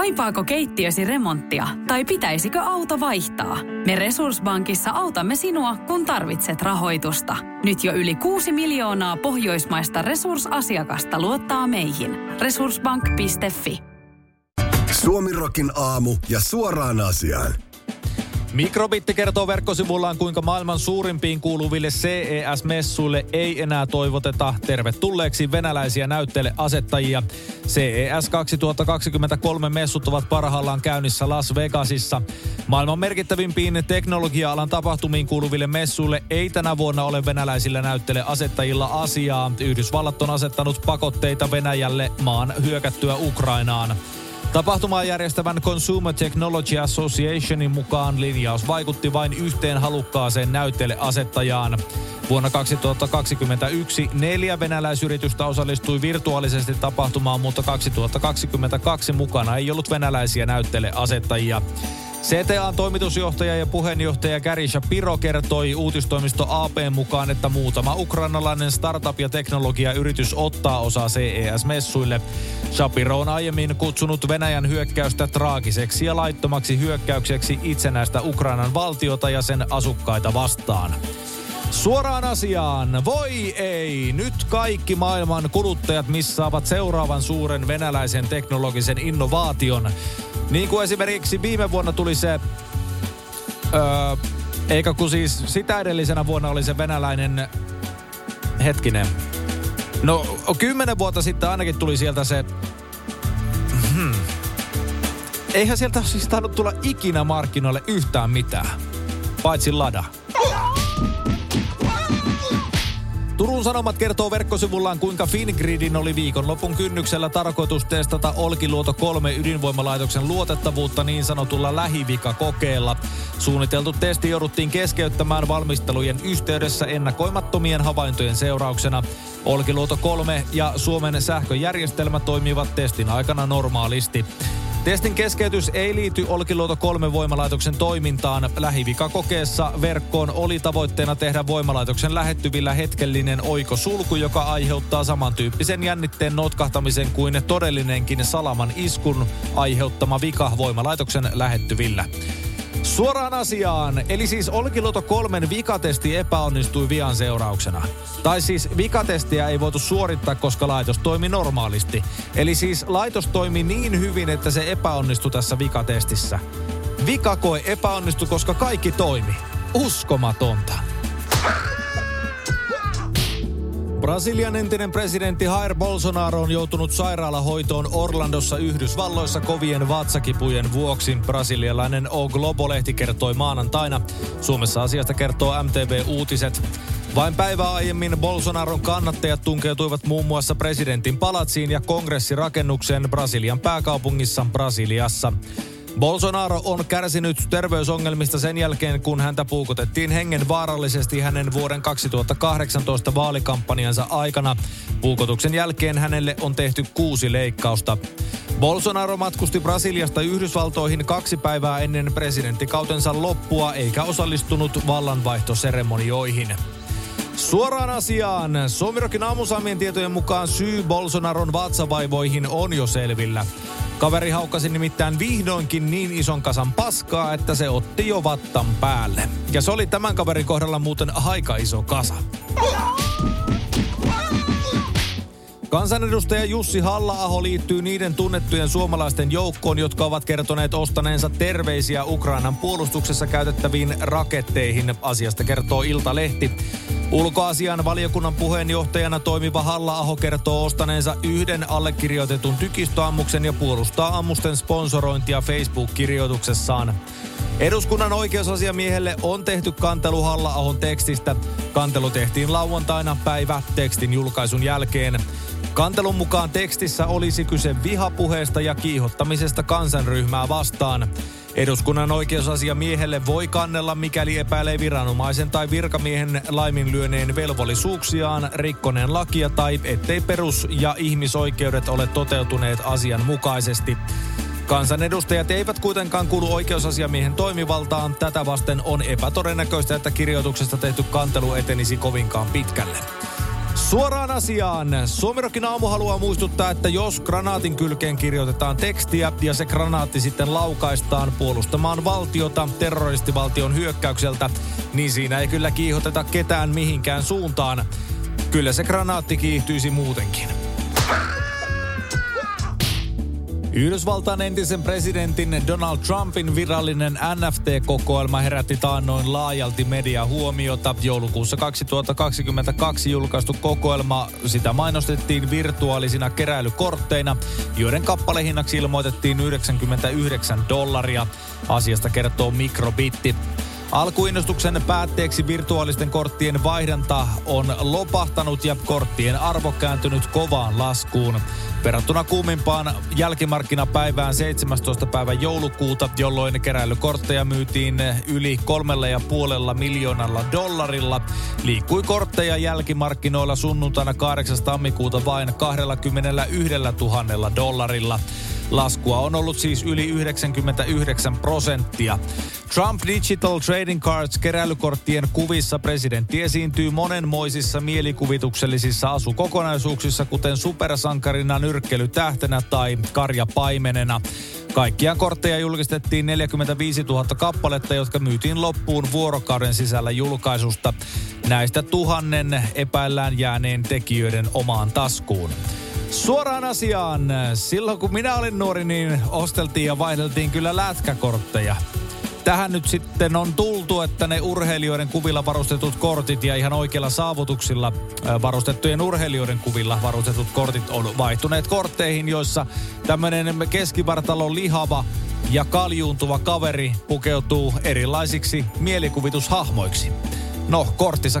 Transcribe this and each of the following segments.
Kaipaako keittiösi remonttia tai pitäisikö auto vaihtaa? Me Resurssbankissa autamme sinua, kun tarvitset rahoitusta. Nyt jo yli 6 miljoonaa pohjoismaista resursasiakasta luottaa meihin. Resurssbank.fi Suomirokin aamu ja suoraan asiaan. Mikrobitti kertoo verkkosivullaan, kuinka maailman suurimpiin kuuluville CES-messuille ei enää toivoteta tervetulleeksi venäläisiä näytteille asettajia. CES 2023 messut ovat parhaillaan käynnissä Las Vegasissa. Maailman merkittävimpiin teknologia-alan tapahtumiin kuuluville messuille ei tänä vuonna ole venäläisillä näytteille asettajilla asiaa. Yhdysvallat on asettanut pakotteita Venäjälle maan hyökättyä Ukrainaan. Tapahtumaa järjestävän Consumer Technology Associationin mukaan linjaus vaikutti vain yhteen halukkaaseen näytteelle asettajaan. Vuonna 2021 neljä venäläisyritystä osallistui virtuaalisesti tapahtumaan, mutta 2022 mukana ei ollut venäläisiä näytteelle asettajia. CTAn toimitusjohtaja ja puheenjohtaja Gary Shapiro kertoi uutistoimisto AP mukaan, että muutama ukrainalainen startup- ja teknologiayritys ottaa osaa CES-messuille. Shapiro on aiemmin kutsunut Venäjän hyökkäystä traagiseksi ja laittomaksi hyökkäykseksi itsenäistä Ukrainan valtiota ja sen asukkaita vastaan. Suoraan asiaan. Voi ei. Nyt kaikki maailman kuluttajat missaavat seuraavan suuren venäläisen teknologisen innovaation. Niin kuin esimerkiksi viime vuonna tuli se... Öö, eikä kun siis sitä edellisenä vuonna oli se venäläinen... Hetkinen. No, kymmenen vuotta sitten ainakin tuli sieltä se... Hmm. Eihän sieltä siis tainnut tulla ikinä markkinoille yhtään mitään. Paitsi Lada. Turun Sanomat kertoo verkkosivullaan, kuinka Fingridin oli viikonlopun kynnyksellä tarkoitus testata Olkiluoto 3 ydinvoimalaitoksen luotettavuutta niin sanotulla lähivika-kokeella. Suunniteltu testi jouduttiin keskeyttämään valmistelujen yhteydessä ennakoimattomien havaintojen seurauksena. Olkiluoto 3 ja Suomen sähköjärjestelmä toimivat testin aikana normaalisti. Testin keskeytys ei liity Olkiluoto 3 voimalaitoksen toimintaan. Lähivikakokeessa verkkoon oli tavoitteena tehdä voimalaitoksen lähettyvillä hetkellinen oikosulku, joka aiheuttaa samantyyppisen jännitteen notkahtamisen kuin todellinenkin salaman iskun aiheuttama vika voimalaitoksen lähettyvillä. Suoraan asiaan, eli siis Olkiluoto kolmen vikatesti epäonnistui vian seurauksena. Tai siis vikatestiä ei voitu suorittaa, koska laitos toimi normaalisti. Eli siis laitos toimi niin hyvin, että se epäonnistui tässä vikatestissä. Vikakoe epäonnistui, koska kaikki toimi. Uskomatonta. Brasilian entinen presidentti Jair Bolsonaro on joutunut sairaalahoitoon Orlandossa Yhdysvalloissa kovien vatsakipujen vuoksi. Brasilialainen O Globo-lehti kertoi maanantaina. Suomessa asiasta kertoo MTV Uutiset. Vain päivää aiemmin Bolsonaron kannattajat tunkeutuivat muun muassa presidentin palatsiin ja kongressirakennukseen Brasilian pääkaupungissa Brasiliassa. Bolsonaro on kärsinyt terveysongelmista sen jälkeen, kun häntä puukotettiin hengen vaarallisesti hänen vuoden 2018 vaalikampanjansa aikana. Puukotuksen jälkeen hänelle on tehty kuusi leikkausta. Bolsonaro matkusti Brasiliasta Yhdysvaltoihin kaksi päivää ennen presidenttikautensa loppua eikä osallistunut vallanvaihtoseremonioihin. Suoraan asiaan. Suomirokin aamusaamien tietojen mukaan syy Bolsonaron vatsavaivoihin on jo selvillä. Kaveri haukkasi nimittäin vihdoinkin niin ison kasan paskaa, että se otti jo vattan päälle. Ja se oli tämän kaverin kohdalla muuten aika iso kasa. Kansanedustaja Jussi halla liittyy niiden tunnettujen suomalaisten joukkoon, jotka ovat kertoneet ostaneensa terveisiä Ukrainan puolustuksessa käytettäviin raketteihin. Asiasta kertoo Ilta-lehti. Ulkoasian valiokunnan puheenjohtajana toimiva Halla-aho kertoo ostaneensa yhden allekirjoitetun tykistöammuksen ja puolustaa ammusten sponsorointia Facebook-kirjoituksessaan. Eduskunnan oikeusasiamiehelle on tehty kantelu Halla-ahon tekstistä. Kantelu tehtiin lauantaina päivä tekstin julkaisun jälkeen. Kantelun mukaan tekstissä olisi kyse vihapuheesta ja kiihottamisesta kansanryhmää vastaan. Eduskunnan oikeusasiamiehelle voi kannella, mikäli epäilee viranomaisen tai virkamiehen laiminlyöneen velvollisuuksiaan, rikkoneen lakia tai ettei perus- ja ihmisoikeudet ole toteutuneet asianmukaisesti. Kansanedustajat eivät kuitenkaan kuulu oikeusasiamiehen toimivaltaan. Tätä vasten on epätodennäköistä, että kirjoituksesta tehty kantelu etenisi kovinkaan pitkälle. Suoraan asiaan. Suomirokin aamu haluaa muistuttaa, että jos granaatin kylkeen kirjoitetaan tekstiä ja se granaatti sitten laukaistaan puolustamaan valtiota terroristivaltion hyökkäykseltä, niin siinä ei kyllä kiihoteta ketään mihinkään suuntaan. Kyllä se granaatti kiihtyisi muutenkin. Yhdysvaltain entisen presidentin Donald Trumpin virallinen NFT-kokoelma herätti taannoin laajalti media huomiota. Joulukuussa 2022 julkaistu kokoelma, sitä mainostettiin virtuaalisina keräilykortteina, joiden kappalehinnaksi ilmoitettiin 99 dollaria. Asiasta kertoo Mikrobitti. Alkuinnostuksen päätteeksi virtuaalisten korttien vaihdanta on lopahtanut ja korttien arvo kääntynyt kovaan laskuun. Verrattuna kuumimpaan jälkimarkkinapäivään 17. päivä joulukuuta, jolloin keräilykortteja myytiin yli kolmella ja puolella miljoonalla dollarilla, liikkui kortteja jälkimarkkinoilla sunnuntaina 8. tammikuuta vain 21 000 dollarilla. Laskua on ollut siis yli 99 prosenttia. Trump Digital Trading Cards keräilykorttien kuvissa presidentti esiintyy monenmoisissa mielikuvituksellisissa asukokonaisuuksissa, kuten supersankarina, nyrkkelytähtenä tai karjapaimenena. Kaikkia kortteja julkistettiin 45 000 kappaletta, jotka myytiin loppuun vuorokauden sisällä julkaisusta. Näistä tuhannen epäillään jääneen tekijöiden omaan taskuun. Suoraan asiaan. Silloin kun minä olin nuori, niin osteltiin ja vaihdeltiin kyllä lätkäkortteja. Tähän nyt sitten on tultu, että ne urheilijoiden kuvilla varustetut kortit ja ihan oikeilla saavutuksilla varustettujen urheilijoiden kuvilla varustetut kortit on vaihtuneet kortteihin, joissa tämmöinen keskivartalon lihava ja kaljuuntuva kaveri pukeutuu erilaisiksi mielikuvitushahmoiksi. No, korttissa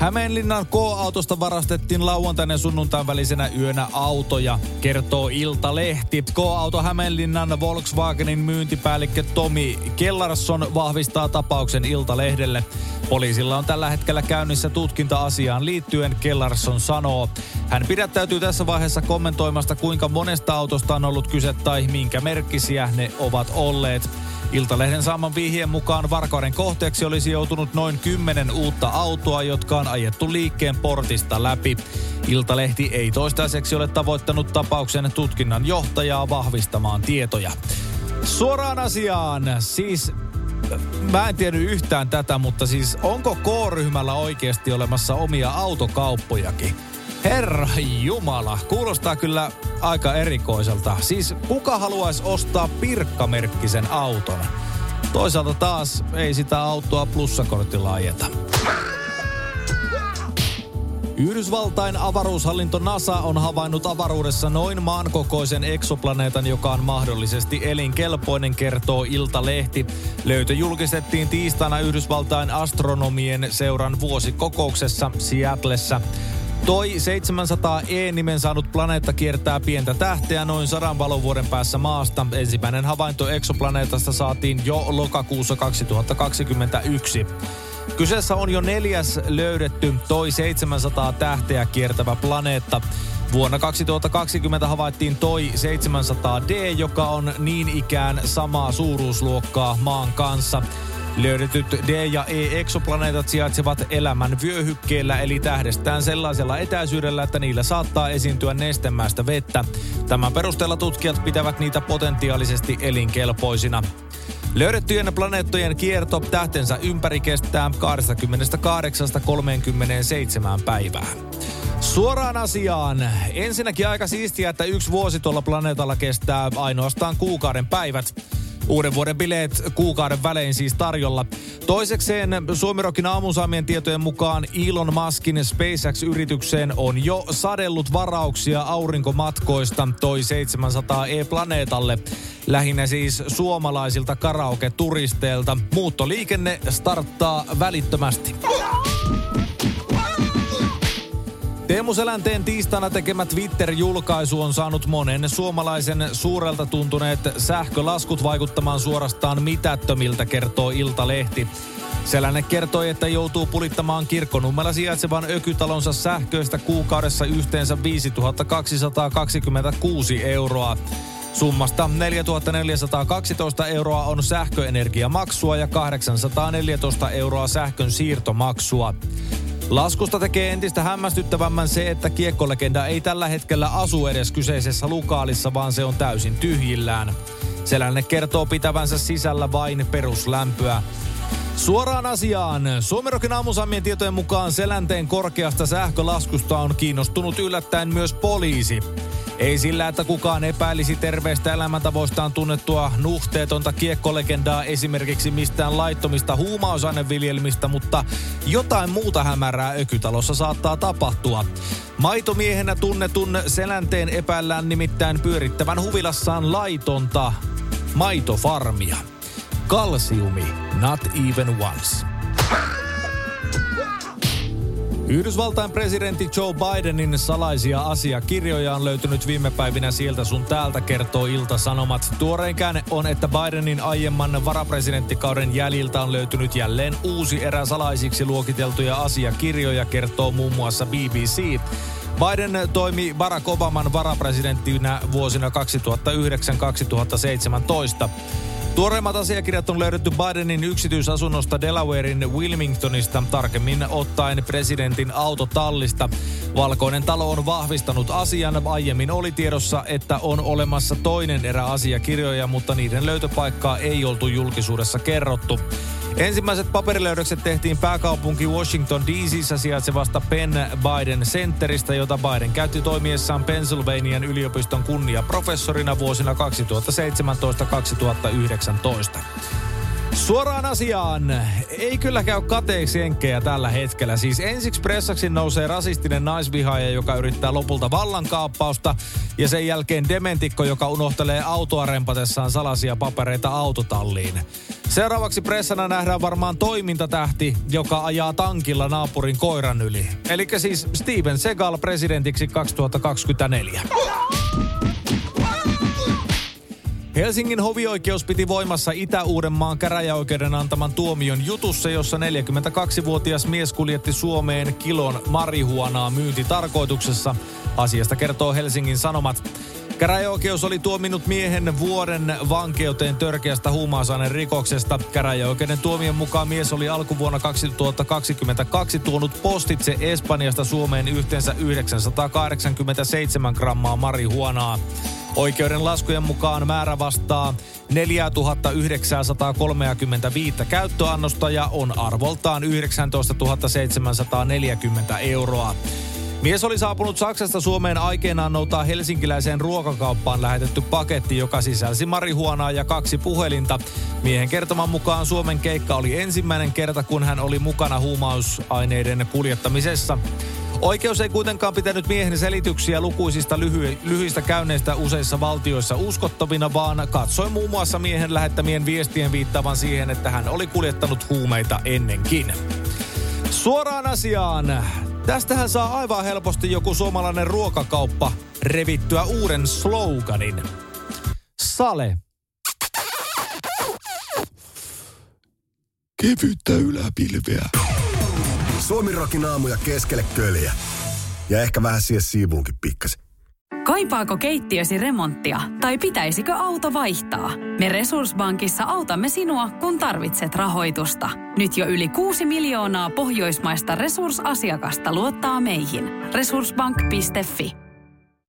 Hämeenlinnan K-autosta varastettiin lauantaina sunnuntain välisenä yönä autoja, kertoo Ilta-lehti. K-auto Hämeenlinnan Volkswagenin myyntipäällikkö Tomi Kellarsson vahvistaa tapauksen Ilta-lehdelle. Poliisilla on tällä hetkellä käynnissä tutkinta asiaan liittyen, Kellarsson sanoo. Hän pidättäytyy tässä vaiheessa kommentoimasta, kuinka monesta autosta on ollut kyse tai minkä merkkisiä ne ovat olleet. Iltalehden saaman vihjeen mukaan varkauden kohteeksi olisi joutunut noin kymmenen uutta autoa, jotka on ajettu liikkeen portista läpi. Iltalehti ei toistaiseksi ole tavoittanut tapauksen tutkinnan johtajaa vahvistamaan tietoja. Suoraan asiaan, siis mä en tiennyt yhtään tätä, mutta siis onko K-ryhmällä oikeasti olemassa omia autokauppojakin? Herra Jumala, kuulostaa kyllä aika erikoiselta. Siis kuka haluaisi ostaa pirkkamerkkisen auton? Toisaalta taas ei sitä autoa plussakortilla ajeta. Yhdysvaltain avaruushallinto NASA on havainnut avaruudessa noin maankokoisen eksoplaneetan, joka on mahdollisesti elinkelpoinen, kertoo Ilta-lehti. Löytö julkistettiin tiistaina Yhdysvaltain astronomien seuran vuosikokouksessa Seattlessa. Toi 700E-nimen saanut planeetta kiertää pientä tähteä noin sadan valovuoden päässä maasta. Ensimmäinen havainto eksoplaneetasta saatiin jo lokakuussa 2021. Kyseessä on jo neljäs löydetty toi 700 tähteä kiertävä planeetta. Vuonna 2020 havaittiin toi 700D, joka on niin ikään samaa suuruusluokkaa maan kanssa. Löydetyt D- ja E-eksoplaneetat sijaitsevat elämän vyöhykkeellä eli tähdestään sellaisella etäisyydellä, että niillä saattaa esiintyä nestemäistä vettä. Tämän perusteella tutkijat pitävät niitä potentiaalisesti elinkelpoisina. Löydettyjen planeettojen kierto tähtensä ympäri kestää 28-37 päivää. Suoraan asiaan. Ensinnäkin aika siistiä, että yksi vuosi tuolla planeetalla kestää ainoastaan kuukauden päivät. Uuden vuoden bileet kuukauden välein siis tarjolla. Toisekseen Suomirokin aamun saamien tietojen mukaan Elon Muskin SpaceX-yritykseen on jo sadellut varauksia aurinkomatkoista toi 700 E-planeetalle. Lähinnä siis suomalaisilta karaoke-turisteilta. Muuttoliikenne starttaa välittömästi. Teemu Selänteen tiistaina tekemä Twitter-julkaisu on saanut monen suomalaisen suurelta tuntuneet sähkölaskut vaikuttamaan suorastaan mitättömiltä, kertoo Iltalehti. Selänne kertoi, että joutuu pulittamaan kirkkonummella sijaitsevan ökytalonsa sähköistä kuukaudessa yhteensä 5226 euroa. Summasta 4412 euroa on sähköenergiamaksua ja 814 euroa sähkön siirtomaksua. Laskusta tekee entistä hämmästyttävämmän se, että kiekkolegenda ei tällä hetkellä asu edes kyseisessä lukaalissa, vaan se on täysin tyhjillään. Selänne kertoo pitävänsä sisällä vain peruslämpöä. Suoraan asiaan. Suomerokin aamusammien tietojen mukaan Selänteen korkeasta sähkölaskusta on kiinnostunut yllättäen myös poliisi. Ei sillä, että kukaan epäilisi terveestä elämäntavoistaan tunnettua nuhteetonta kiekkolegendaa esimerkiksi mistään laittomista huumausaineviljelmistä, mutta jotain muuta hämärää ökytalossa saattaa tapahtua. Maitomiehenä tunnetun Selänteen epäillään nimittäin pyörittävän huvilassaan laitonta maitofarmia. Kalsiumi, not even once. Yhdysvaltain presidentti Joe Bidenin salaisia asiakirjoja on löytynyt viime päivinä sieltä sun täältä, kertoo Ilta-Sanomat. Tuorein käänne on, että Bidenin aiemman varapresidenttikauden jäljiltä on löytynyt jälleen uusi erä salaisiksi luokiteltuja asiakirjoja, kertoo muun muassa BBC. Biden toimi Barack Obaman varapresidenttinä vuosina 2009-2017. Tuoreimmat asiakirjat on löydetty Bidenin yksityisasunnosta Delawarein Wilmingtonista, tarkemmin ottaen presidentin autotallista. Valkoinen talo on vahvistanut asian. Aiemmin oli tiedossa, että on olemassa toinen erä asiakirjoja, mutta niiden löytöpaikkaa ei oltu julkisuudessa kerrottu. Ensimmäiset paperilöydökset tehtiin pääkaupunki Washington DC:ssä sijaitsevasta Penn Biden Centeristä, jota Biden käytti toimiessaan Pennsylvanian yliopiston kunniaprofessorina vuosina 2017-2019. Suoraan asiaan. Ei kyllä käy kateeksi enkkejä tällä hetkellä. Siis ensiksi pressaksi nousee rasistinen naisvihaaja, joka yrittää lopulta vallankaappausta. Ja sen jälkeen dementikko, joka unohtelee autoa rempatessaan salaisia papereita autotalliin. Seuraavaksi pressana nähdään varmaan toimintatähti, joka ajaa tankilla naapurin koiran yli. Eli siis Steven Segal presidentiksi 2024. Helsingin hovioikeus piti voimassa Itä-Uudenmaan käräjäoikeuden antaman tuomion jutussa, jossa 42-vuotias mies kuljetti Suomeen kilon marihuanaa myyntitarkoituksessa. Asiasta kertoo Helsingin Sanomat. Käräjäoikeus oli tuominut miehen vuoden vankeuteen törkeästä huumausaineen rikoksesta. Käräjäoikeuden tuomion mukaan mies oli alkuvuonna 2022 tuonut postitse Espanjasta Suomeen yhteensä 987 grammaa marihuanaa. Oikeuden laskujen mukaan määrä vastaa 4935 käyttöannosta ja on arvoltaan 19 740 euroa. Mies oli saapunut Saksasta Suomeen aikeenaan noutaa helsinkiläiseen ruokakauppaan lähetetty paketti, joka sisälsi marihuonaa ja kaksi puhelinta. Miehen kertoman mukaan Suomen keikka oli ensimmäinen kerta, kun hän oli mukana huumausaineiden kuljettamisessa. Oikeus ei kuitenkaan pitänyt miehen selityksiä lukuisista lyhy- lyhyistä käynneistä useissa valtioissa uskottavina, vaan katsoi muun muassa miehen lähettämien viestien viittavan siihen, että hän oli kuljettanut huumeita ennenkin. Suoraan asiaan. Tästähän saa aivan helposti joku suomalainen ruokakauppa revittyä uuden sloganin. Sale. Kevyttä yläpilveä. Suomirokin aamuja keskelle köljä. Ja ehkä vähän siihen siivuunkin pikkasen. Kaipaako keittiösi remonttia tai pitäisikö auto vaihtaa? Me Resurssbankissa autamme sinua, kun tarvitset rahoitusta. Nyt jo yli 6 miljoonaa pohjoismaista resursasiakasta luottaa meihin. Resurssbank.fi